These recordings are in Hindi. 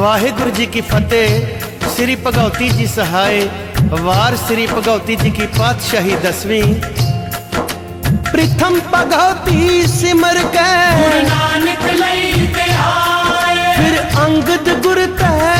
ਵਾਹਿਗੁਰੂ ਜੀ ਕੀ ਫਤਿਹ ਸ੍ਰੀ ਭਗਉਤੀ ਜੀ ਸਹਾਇ ਵਾਰ ਸ੍ਰੀ ਭਗਉਤੀ ਜੀ ਕੀ ਪਾਤਸ਼ਾਹੀ ਦਸਵੀਂ ਪ੍ਰਥਮ ਭਗਉਤੀ ਸਿਮਰ ਕੇ ਨਾਨਕ ਲਈ ਤੇ ਆਏ ਫਿਰ ਅੰਗਦ ਗੁਰ ਤੈ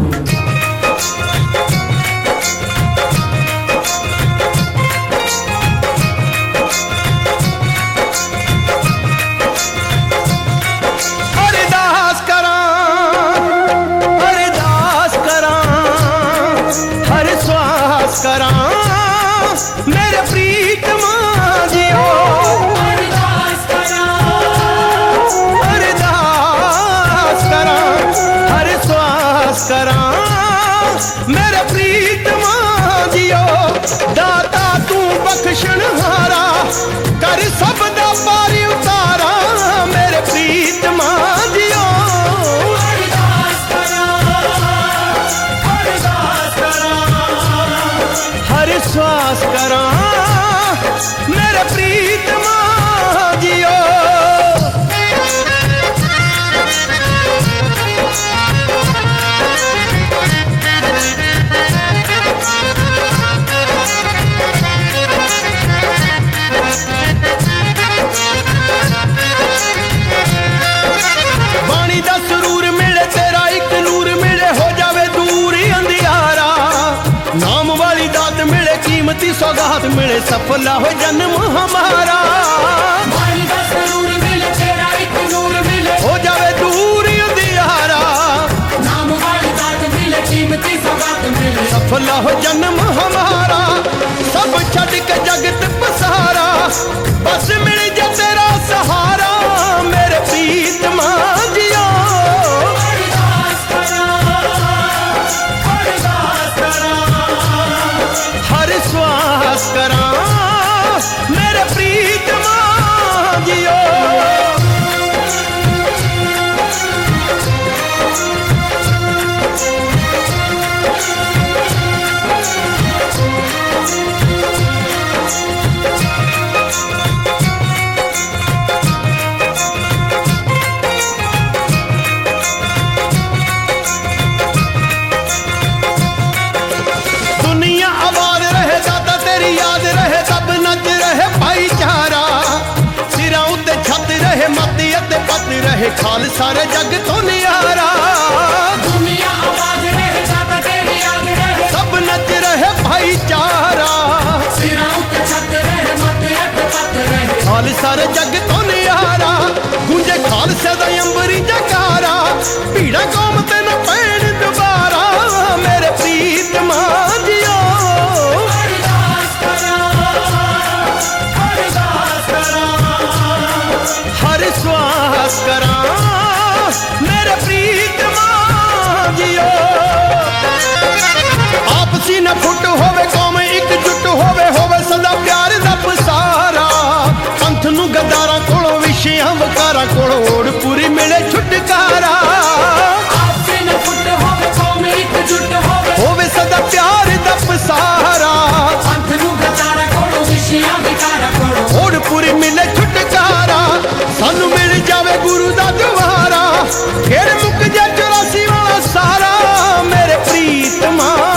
ਕੀਮਤੀ ਸੌਗਾਤ ਮਿਲੇ ਸਫਲਾ ਹੋ ਜਨਮ ਹਮਾਰਾ ਮਾਰੀ ਦਾ ਸਰੂਰ ਮਿਲੇ ਤੇਰਾ ਇੱਕ ਨੂਰ ਮਿਲੇ ਹੋ ਜਾਵੇ ਦੂਰ ਹੀ ਅੰਧਿਆਰਾ ਨਾਮ ਵਾਲੀ ਦਾਤ ਮਿਲੇ ਕੀਮਤੀ ਸੌਗਾਤ ਮਿਲੇ ਭੀੜਾ ਕੌਮ ਤੇ ਨਾ ਪੈਣ ਦੁਬਾਰਾ ਮੇਰੇ ਪ੍ਰੀਤਮਾ ਜੀਓ ਅਰਦਾਸ ਕਰਾਂ ਅਰਦਾਸ ਕਰਾਂ। ਹਰ ਸਵਾਸ ਕਰਾਂ ਮੇਰੇ ਪ੍ਰੀਤਮਾ ਜੀਓ ਆਪਸੀ ਨਾ ਫੁੱਟ ਹੋਵੇ ਕੌਮ ਇੱਕ ਜੁੱਟ ਹੋਵੇ ਹੋਵੇ ਸਦਾ ਪਿਆਰ ਦਾ ਪਸਾਰਾ। ਪੁੱਛਦਾ ਜੇ ਨਸ਼ਿਆਂ ਵਕਾਰਾਂ ਕੋਲੋਂ ਓੜ ਪੂਰੀ ਮਿਲੇ ਛੁਟਕਾਰਾ। ਆਪੇ ਨਾ ਫੁੱਟ ਹੋਵੇ ਕੌਮ ਇੱਕ ਜੁਟ ਹੋਵੇ। ਹੋਵੇ ਸਦਾ ਪਿਆਰ ਦਾ ਪਸਾਰਾ। ਅੰਤ ਨੂੰ ਗਤਾਰਾ ਕੋਲੋਂ ਨਸ਼ਿਆਂ ਵਕਾਰਾਂ ਕੋਲੋਂ। ਓੜ ਪੂਰੀ ਮਿਲੇ ਛੁਟਕਾਰਾ। ਸਾਨੂੰ ਮਿਲ ਜਾਵੇ ਗੁਰੂ ਦਾ ਦੁਆਰਾ। ਖੇੜ ਮੁੱਕ ਜਾ 84 ਵਾਲਾ ਸਾਰਾ। ਮੇਰੇ ਪ੍ਰੀਤਮਾ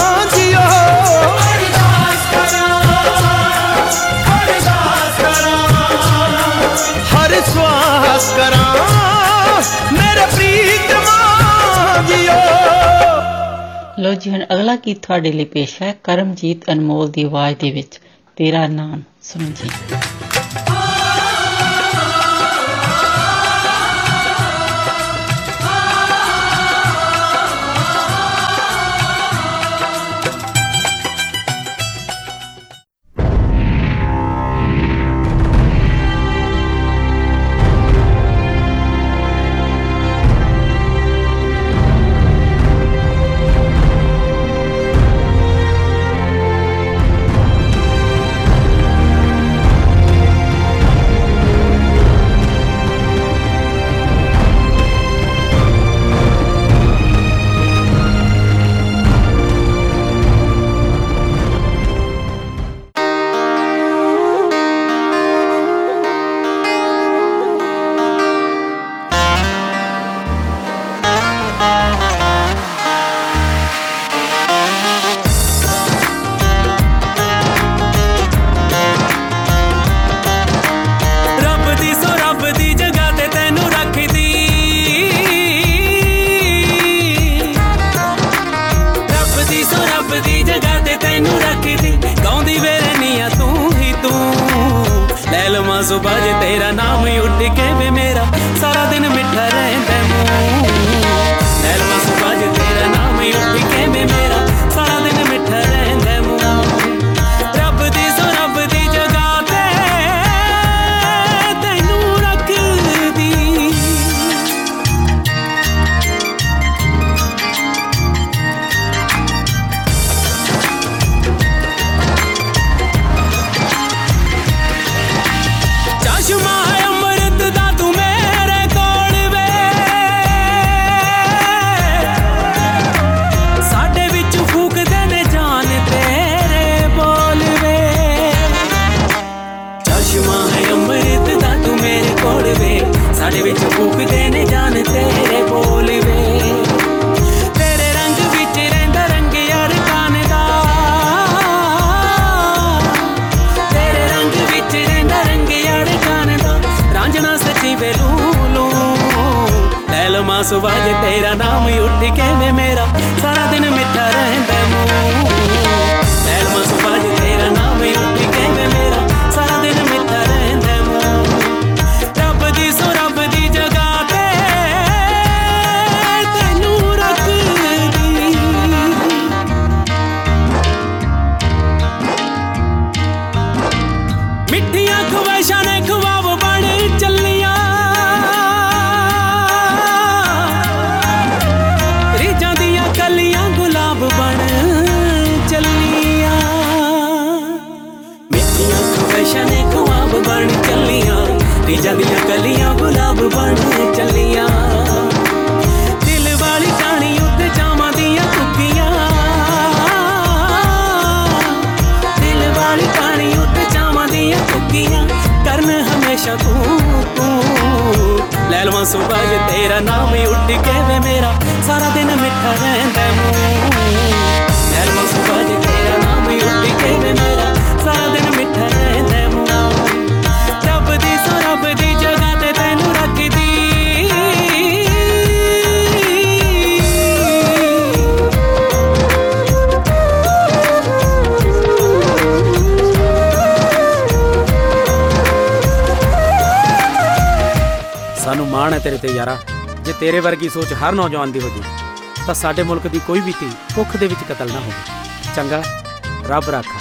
ਅਰਦਾਸ ਕਰਾਂ, ਮੇਰੇ ਪ੍ਰੀਤਮਾ ਜੀਓ। ਲੋ ਜੀ, ਹੁਣ ਅਗਲਾ ਗੀਤ ਤੁਹਾਡੇ ਲਈ ਪੇਸ਼ ਹੈ, ਕਰਮਜੀਤ ਅਨਮੋਲ ਦੀ ਆਵਾਜ਼ ਦੇ ਵਿੱਚ, ਤੇਰਾ ਨਾਮ ਸੁਣੋ ਜੀ। ਮਾਣ ਹੈ ਤੇਰੇ ਤੇ ਯਾਰਾ। ਜੇ ਤੇਰੇ ਵਰਗੀ ਸੋਚ ਹਰ ਨੌਜਵਾਨ ਦੀ ਹੋ ਜੇ ਤਾਂ ਸਾਡੇ ਮੁਲਕ ਦੀ ਕੋਈ ਵੀ ਧੀ ਭੁੱਖ ਦੇ ਵਿੱਚ ਕਤਲ ਨਾ ਹੋਵੇ। ਚੰਗਾ, ਰੱਬ ਰਾਖਾ।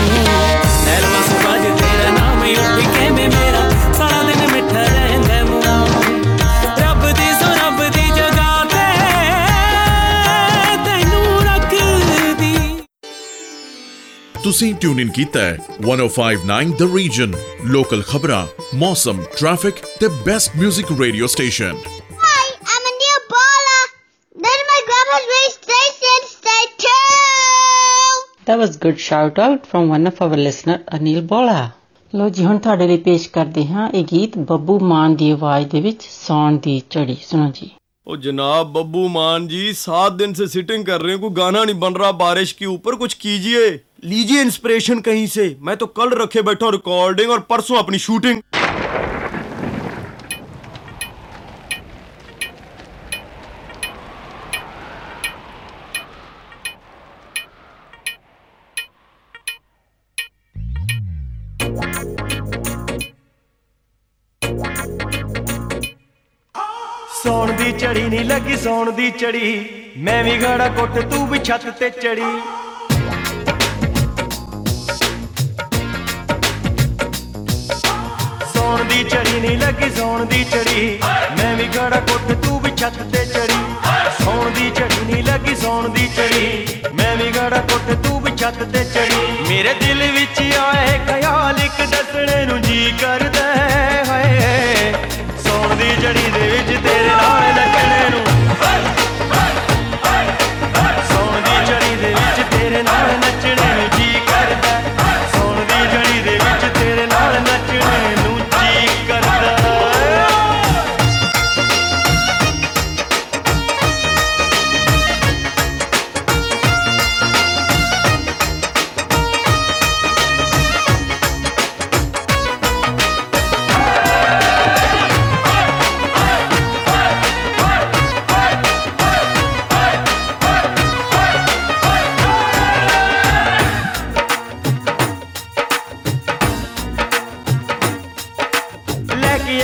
ਤੁਸੀਂ ਟਿਊਨ ਇਨ ਕੀਤਾ ਹੈ 1059 ਦ ਰੀਜਨ ਲੋਕਲ ਖਬਰਾਂ ਮੌਸਮ ਟ੍ਰੈਫਿਕ ਤੇ best 뮤직 radio station Hi, I'm a new baller. Then my grandpa's radio station, stay tuned. That was good shout out from one of our listener Anil ਬੋਲਾ ਲੋ ਜੀ ਹੁਣ ਤੁਹਾਡੇ ਲਈ ਪੇਸ਼ ਕਰਦੇ ਹਾਂ ਇਹ ਗੀਤ ਬੱਬੂ ਮਾਨ ਦੀ ਆਵਾਜ਼ ਦੇ ਵਿੱਚ ਸੌਣ ਦੀ ਝੜੀ ਸੁਣੋ ਜੀ ओ जनाब बब्बू मान जी सात दिन से सिटिंग कर रहे हैं कोई गाना नहीं बन रहा बारिश के ऊपर कुछ कीजिए लीजिए इंस्पिरेशन कहीं से मैं तो कल रखे बैठा हूं रिकॉर्डिंग और परसों अपनी शूटिंग ਸੌਣ ਦੀ ਚੜੀ ਨਹੀਂ ਲੱਗੀ ਸੌਣ ਦੀ ਚੜੀ ਮੈਂ ਵੀ ਗਾੜਾ ਕੁੱਟ ਤੂੰ ਵੀ ਛੱਤ ਤੇ ਚੜੀ ਸੌਣ ਦੀ ਚੜੀ ਨਹੀਂ ਲੱਗੀ, ਸੌਣ ਦੀ ਚੜੀ ਮੈਂ ਵੀ ਗਾੜਾ ਕੁੱਟ, ਤੂੰ ਵੀ ਛੱਤ ਤੇ ਚੜੀ। ਸੌਣ ਦੀ ਚੜੀ ਨਹੀਂ ਲੱਗੀ, ਸੌਣ ਦੀ ਚੜੀ ਮੈਂ ਵੀ ਗਾੜਾ ਕੁੱਟ, ਤੂੰ ਵੀ ਛੱਤ ਤੇ ਚੜੀ। ਮੇਰੇ ਦਿਲ ਵਿੱਚ ਆਏ ਖਿਆਲ, ਇੱਕ ਦੱਸਣੇ ਨੂੰ ਜੀ ਕਰਦਾ ਹੈ। ਹਾਏ ਸੌਣ ਦੀ ਜੜੀ ਦੇ ਵਿੱਚ ਤੇਰੇ ਨਾਲ ਨੱਚਣੇ ਨੂੰ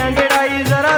लँडेड आई जरा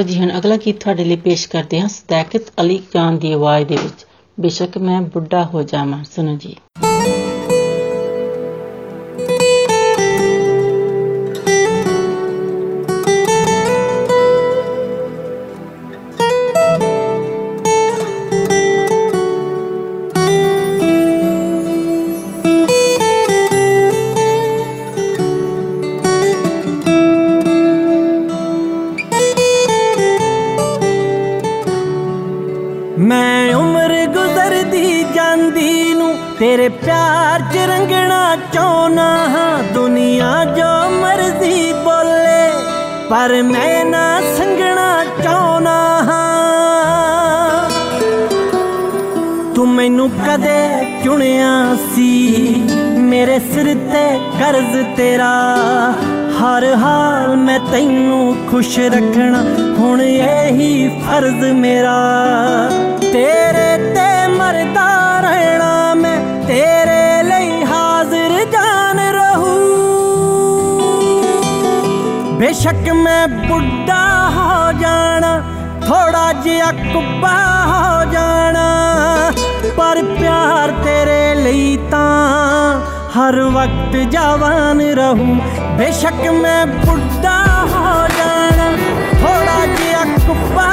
ਲੋ ਜੀ, ਹੁਣ ਅਗਲਾ ਗੀਤ ਤੁਹਾਡੇ ਲਈ ਪੇਸ਼ ਕਰਦੇ ਹਾਂ ਸਦਾਕਤ ਅਲੀ ਖਾਨ ਦੀ ਆਵਾਜ਼ ਦੇ ਵਿੱਚ। ਬੇਸ਼ੱਕ ਮੈਂ ਬੁੱਢਾ ਹੋ ਜਾਵਾਂ, ਸੁਣੋ ਜੀ। ਤੇਰੇ ਪਿਆਰ 'ਚ ਰੰਗਣਾ ਚਾਹਨਾ ਹਾਂ, ਦੁਨੀਆ ਜੋ ਮਰਜ਼ੀ ਬੋਲੇ, ਪਰ ਮੈਂ ਨਾ ਸੰਗਣਾ ਚਾਹਨਾ ਹਾਂ। ਤੂੰ ਮੈਨੂੰ ਕਦੇ ਚੁਣਿਆ ਸੀ, ਮੇਰੇ ਸਿਰ ਤੇ ਕਰਜ਼ ਤੇਰਾ। ਹਰ ਹਾਲ ਮੈਂ ਤੈਨੂੰ ਖੁਸ਼ ਰੱਖਣਾ, ਹੁਣ ਇਹੀ ਫਰਜ਼ ਮੇਰਾ। ਤੇਰੇ ਤੇ ਮਰਦਾ ਬੇਸ਼ੱਕ ਮੈਂ ਬੁੱਢਾ ਹੋ ਜਾਣਾ ਥੋੜਾ ਜਿਹਾ ਕੁੱਬਾ ਹੋ ਜਾਣਾ। ਪਰ ਪਿਆਰ ਤੇਰੇ ਲਈ ਤਾਂ ਹਰ ਵਕਤ ਜਵਾਨ ਰਹੂੰ। ਬੇਸ਼ੱਕ ਮੈਂ ਬੁੱਢਾ ਹੋ ਜਾਣਾ ਥੋੜਾ ਜਿਹਾ ਕੁੱਬਾ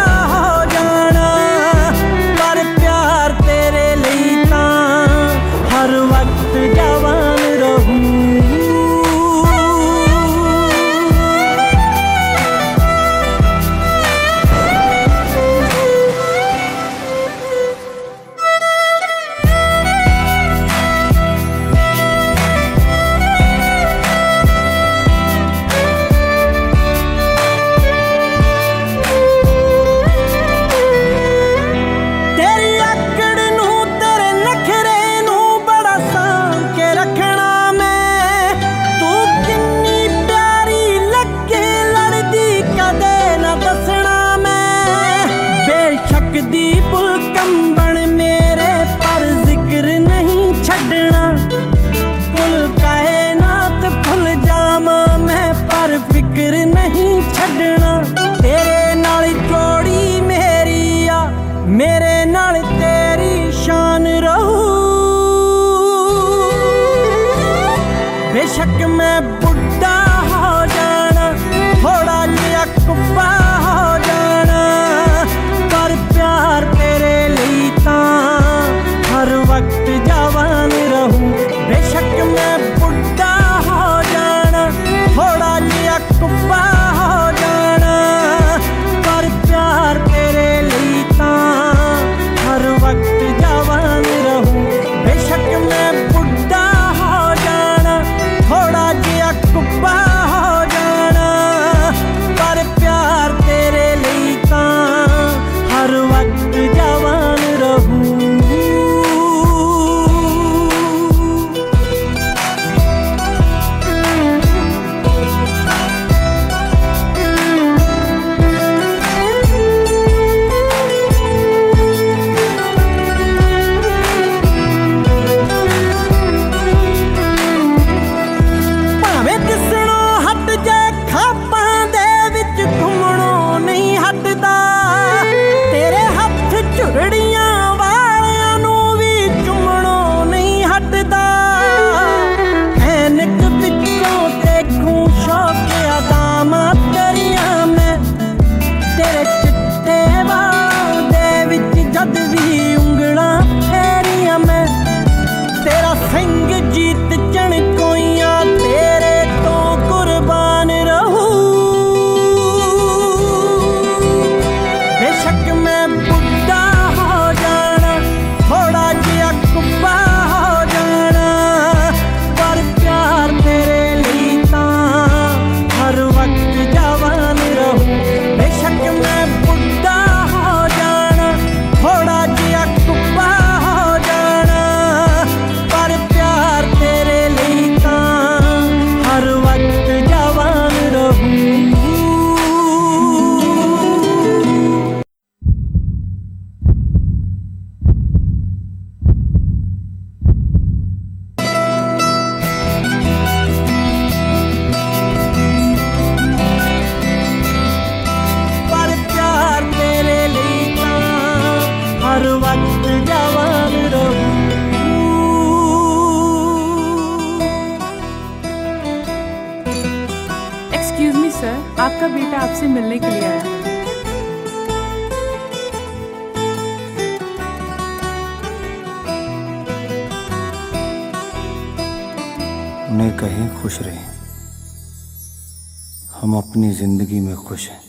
सर आपका बेटा आपसे मिलने के लिए आया। है उन्हें कहें खुश रहें। हम अपनी ज़िंदगी में खुश हैं।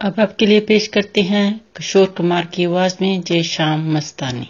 अब आपके लिए पेश करते हैं किशोर कुमार की आवाज़ में जय शाम मस्तानी।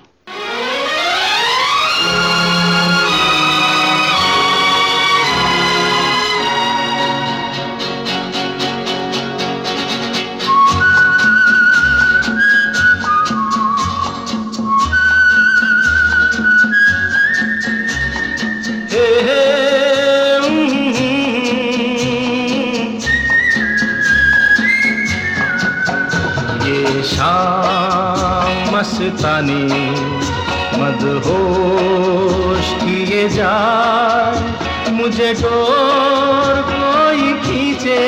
मस्तानी मदहोश किए जाए, मुझे डोर कोई खींचे,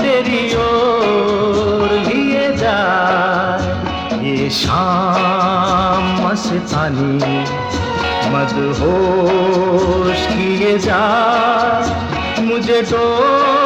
तेरी ओर लिए जाए। ये शाम मस्तानी। मदहोश किए जा मुझे डोर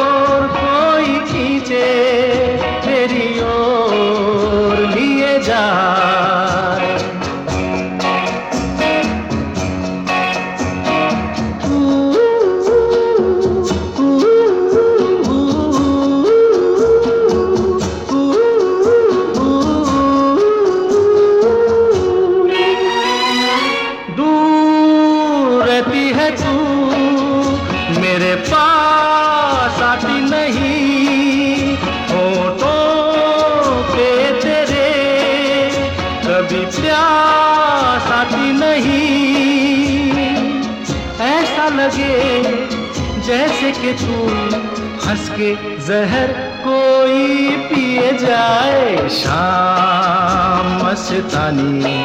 जहर कोई पिए जाए शाम मस्तानी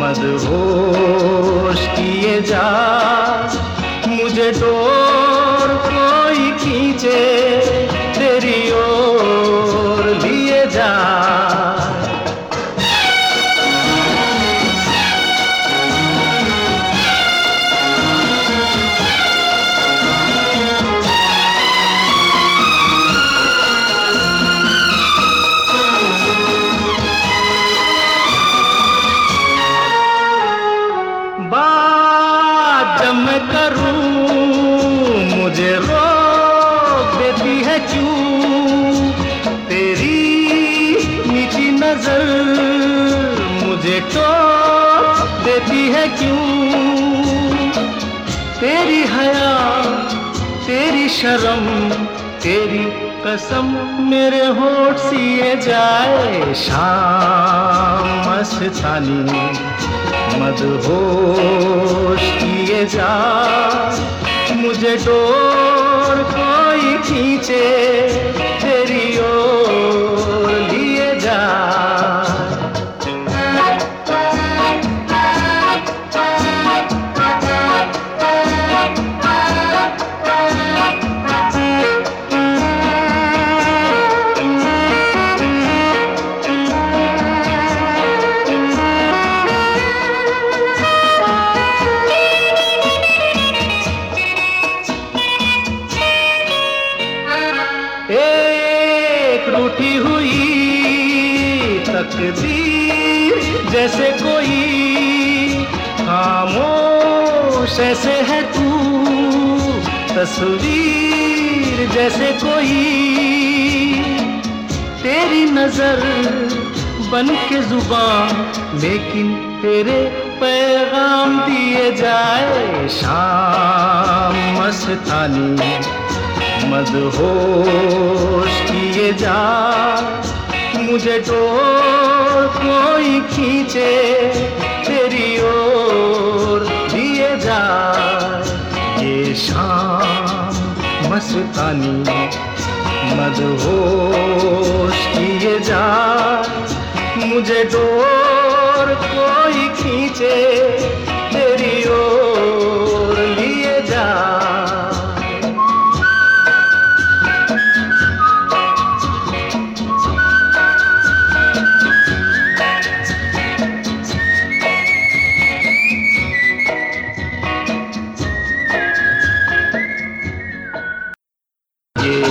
मदहोश किए जा। मुझे डोर कसम मेरे होठ सिए जाए। शाम मस्तानी मदहोश किए जा। मुझे डोर कोई खींचे, तेरी ओर तस्वीर जैसे कोई। तेरी नज़र बन के ज़ुबान, लेकिन तेरे पैगाम दिए जाए शाम मस्तानी। मदहोश किए जा, मुझे डोर कोई खींचे, तेरी ओर दिए ये शाम मस्तानी मदहोश किए जा। मुझे डोर कोई खींचे तेरी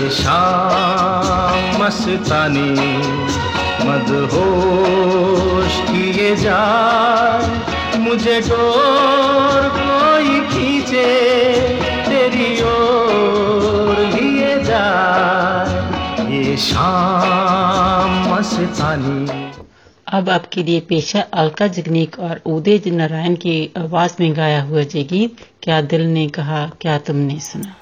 शाम मस्तानी मदहोश किए जाए। मुझे डोर कोई खींचे, तेरी ओर लिए जाए। ये शाम मस्तानी अब आपके लिए पेश है अलका जगनीक और उदय नारायण की आवाज़ में गाया हुआ ये गीत, क्या दिल ने कहा, क्या तुमने सुना?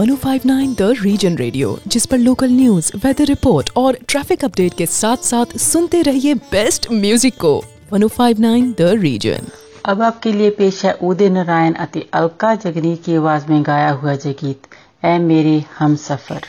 1059 द रीजन रेडियो जिस पर लोकल न्यूज़ वेदर रिपोर्ट और ट्रैफ़िक अपडेट के साथ साथ सुनते रहिए बेस्ट म्यूज़िक को। 1059 द रीजन अब आपके लिए पेश है उदय नारायण अति अलका जगनी की आवाज़ में गाया हुआ जय गीत, ऐ मेरे हम सफ़र।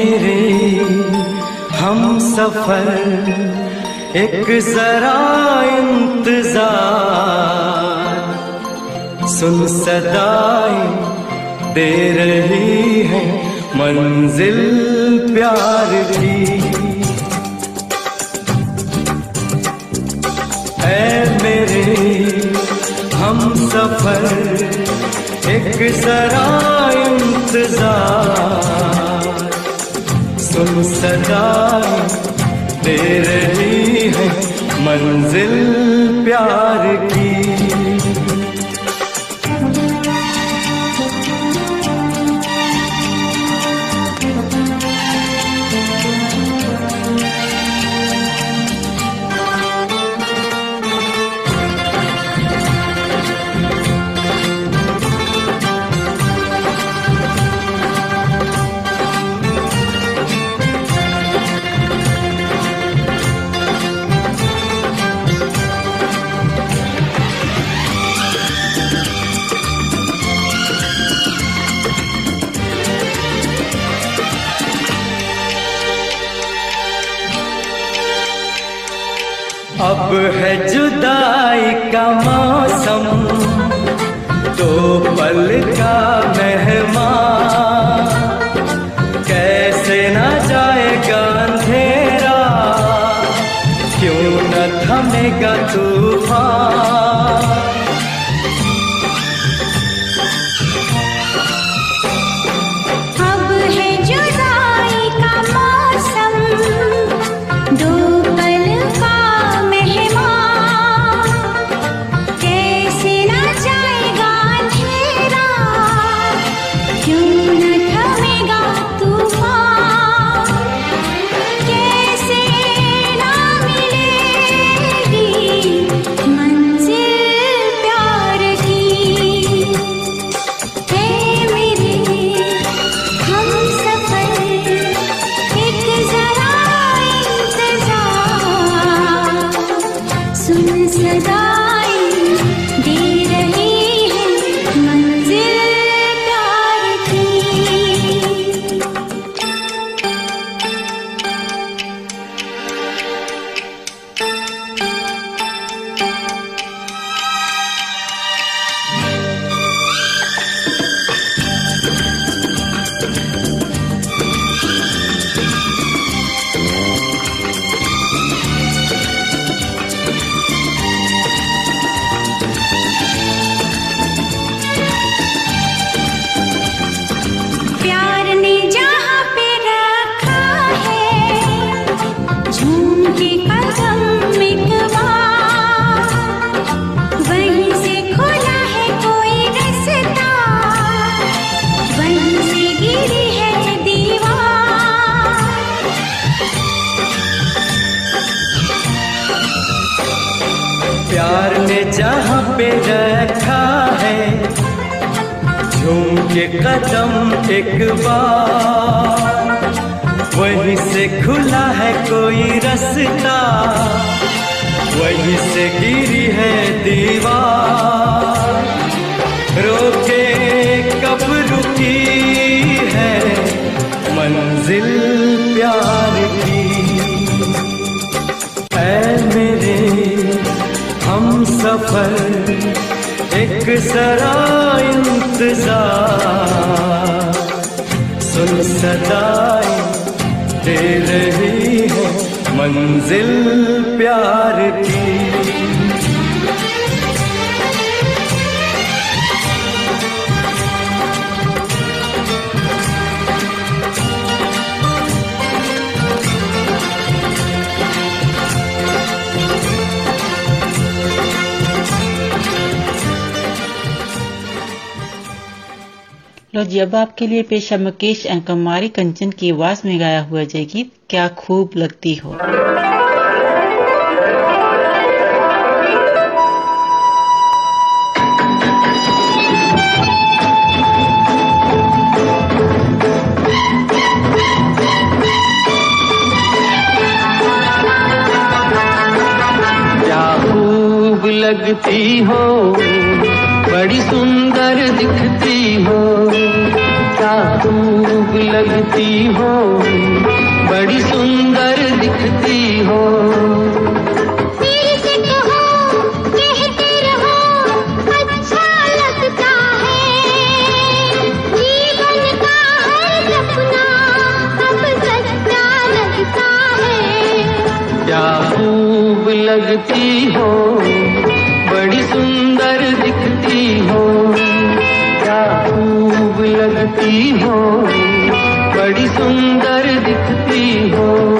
मेरे, हम सफ़र एक जरा इंतज़ार। सुन सदाएँ दे रही है, मंजिल प्यार की। ऐ मेरे, हम सफ़र एक जरा इंतज़ार। सुन सदा दे रही है मंजिल प्यार की। अब है जुदाई का मौसम दो पल का से गिरी है दीवार, रोके कब रुकी है मंजिल प्यार की। है मेरे, हम सफ़र एक सरा इंतज़ार। सुन सदाई, दे रही मंजिल प्यार की। लो जी, अब आपके लिए पेशा मुकेश कुमारी कंचन की आवाज़ में गाया हुआ जय गीत, क्या खूब लगती हो? लगती हो? तुम लगती हो लगती हो बड़ी सुंदर दिखती हो।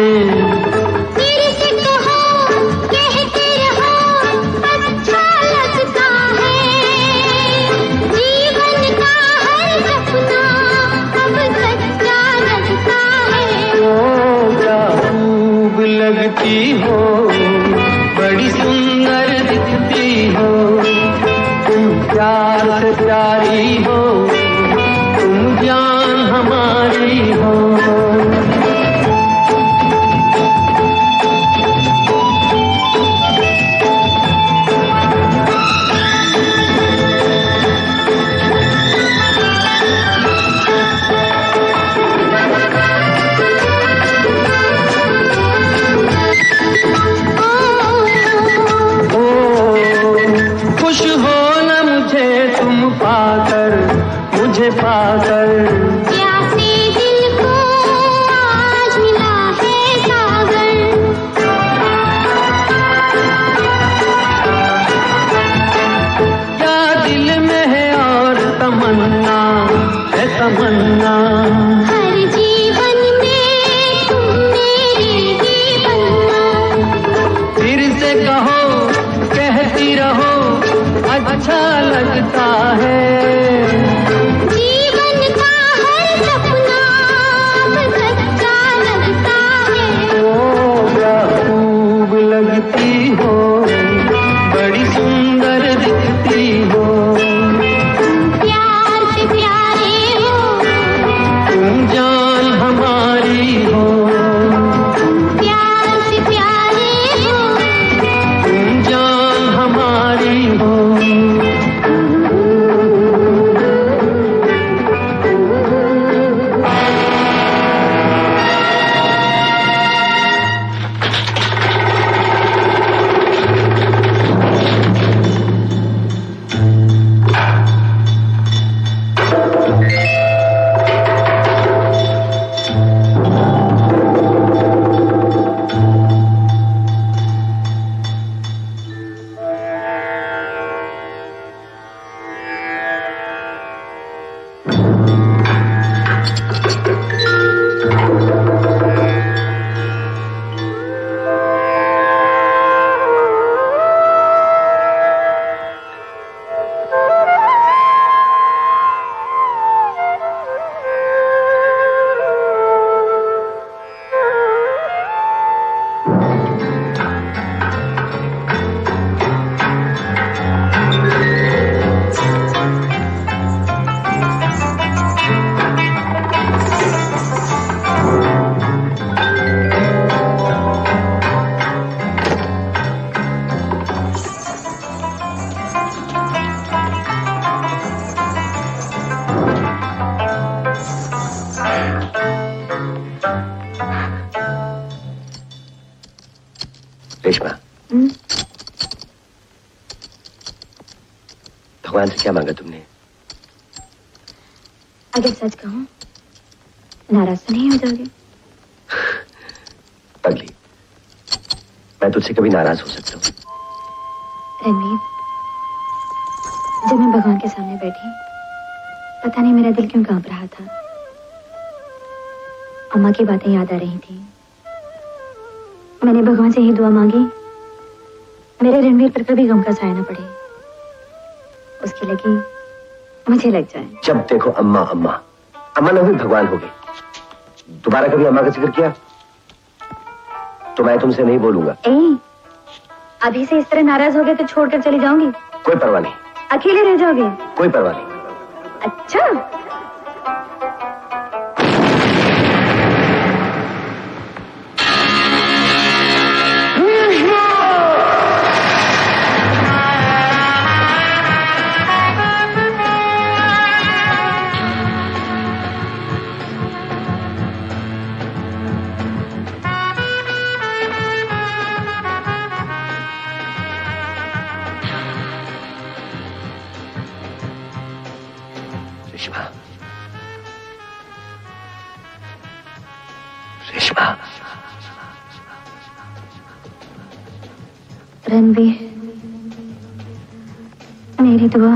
क्या मांगा तुमने? अगर सच कहूँ नाराज़ तो नहीं हो जाओगे। पगली मैं तुझसे कभी नाराज़ हो सकता हूँ। रणवीर जब मैं भगवान के सामने बैठी पता नहीं मेरा दिल क्यों काँप रहा था। अम्मा की बातें याद आ रही थी। मैंने भगवान से ही दुआ मांगी। मेरे रणवीर पर कभी गम का साया न पड़े। उसकी लगी मुझे लग जाए। जब देखो अम्मा अम्मा। अम्मा ने भी भगवान हो गई दोबारा कभी अम्मा का ज़िक्र किया? तो मैं तुमसे नहीं बोलूँगा। ए अभी से इस तरह नाराज़ हो गए तो छोड़कर चली जाऊँगी? कोई परवाह नहीं। अकेले रह जाओगे? कोई परवाह नहीं। अच्छा। रेशमा रणवीर मेरी दुआ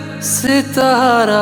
सितारा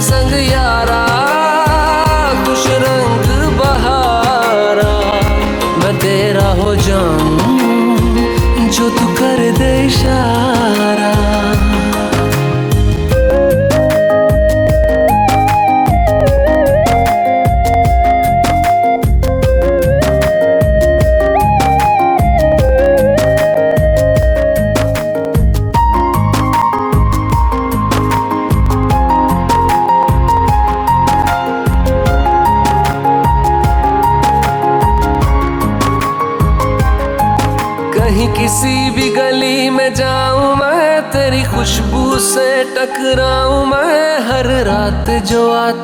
संग यारा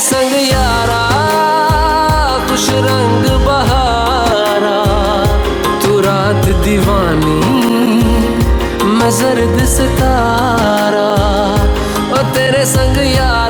संग यारा कुछ रंग बहारा। तू रात दीवानी, मैं जर्द सितारा। और तेरे संग यारा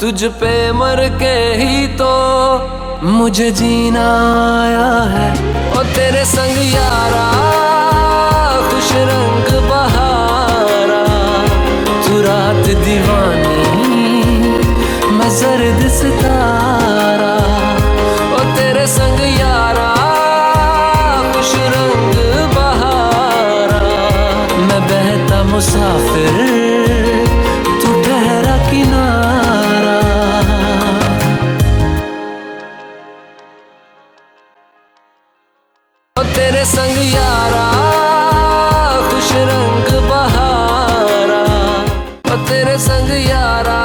तुझ पे मर के ही तो मुझे जीना आया है। और तेरे संग यारा, खुश रंग बहारा। तू रात दीवानी, मैं जर्द सितारा। और तेरे संग यारा तेरे संग यारा, खुश रंग बहारा। ओ तेरे संग यारा,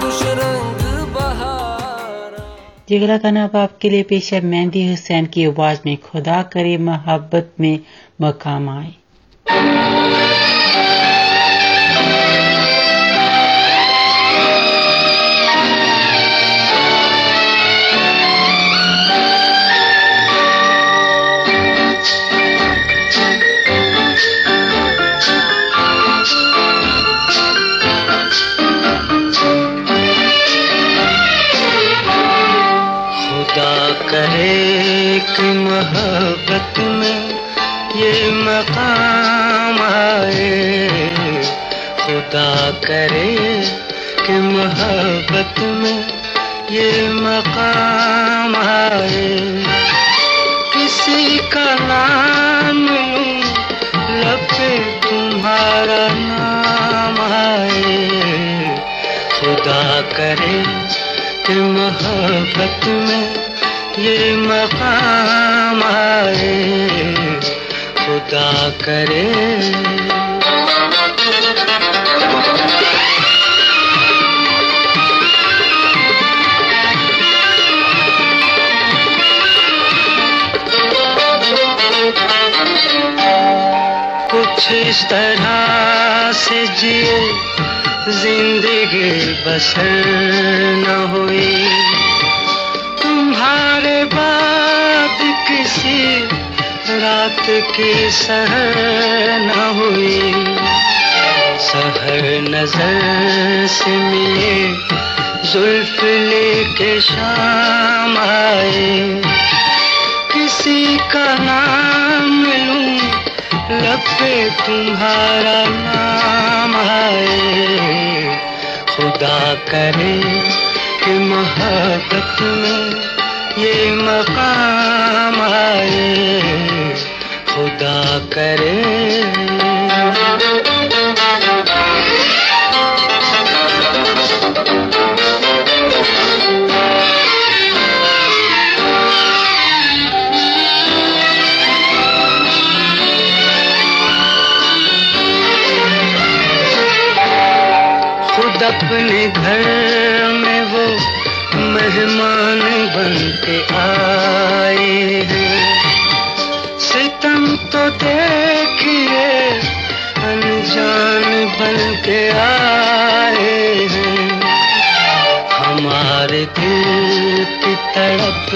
खुश रंग बहारा। ये का अब आपके लिए पेश है, मेहंदी हुसैन की आवाज़ में, खुदा करे मोहब्बत में मकाम आए। करे कि मोहब्बत में ये मकाम आए। खुदा करे कि मोहब्बत में ये मकाम आए। किसी का नाम लूँ लब पे तुम्हारा नाम आए। खुदा करे कि मोहब्बत में ये मकाम आए खुदा करे। कुछ इस तरह से जिए ज़िंदगी बसर न हुई। तुम्हारे बाद किसी रात की सहर न हुई। सहर नज़र से मिले जुल्फ लेके शाम आए किसी का नाम लूँ, लब पे तुम्हारा नाम आए खुदा करे कि मोहब्बत में ये मकाम आए खुदा करे। खुद अपने घर में वो मेहमान बन के आए सितम तो देखिए अनजान बन के आए हमारे दिल की तड़प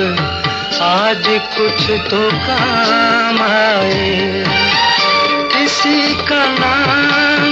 आज कुछ तो काम आए। किसी का नाम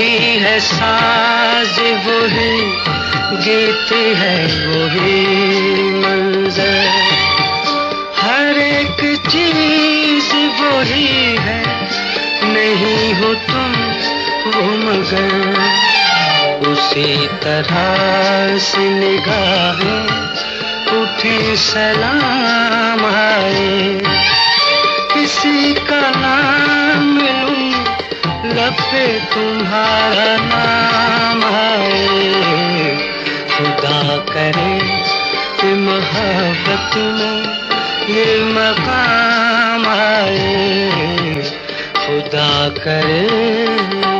वही है साज, वही गीत है, वही मंजर। हर एक चीज़ वही है, नहीं हो तुम वो मगर। उसी तरह से निगाहें उठी, सलाम आए। किसी का नाम लूँ लब पे तुम्हारा नाम आए खुदा करे कि मोहब्बत में ये मकाम आए खुदा करे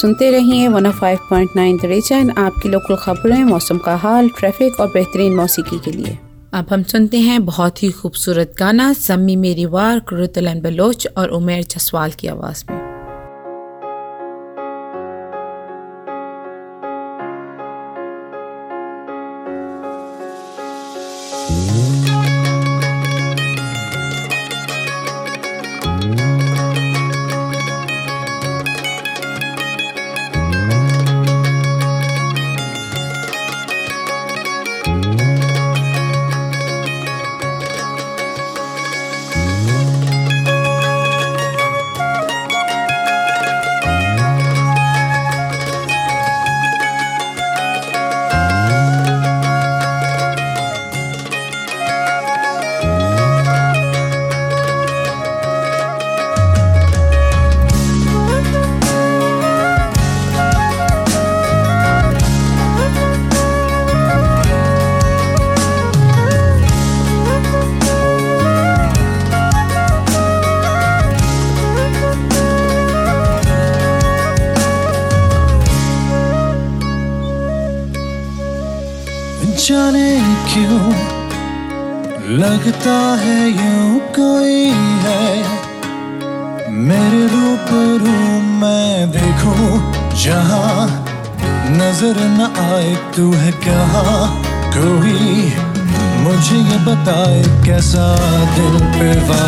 सुनते रहिए 105.9 द रीजन आपकी लोकल खबरें, मौसम का हाल ट्रैफ़िक और बेहतरीन मौसीकी के लिए। अब हम सुनते हैं बहुत ही खूबसूरत गाना सम्मी मेरी वार कुरुतलन बलोच और उमेर जसवाल की आवाज़ में। दिल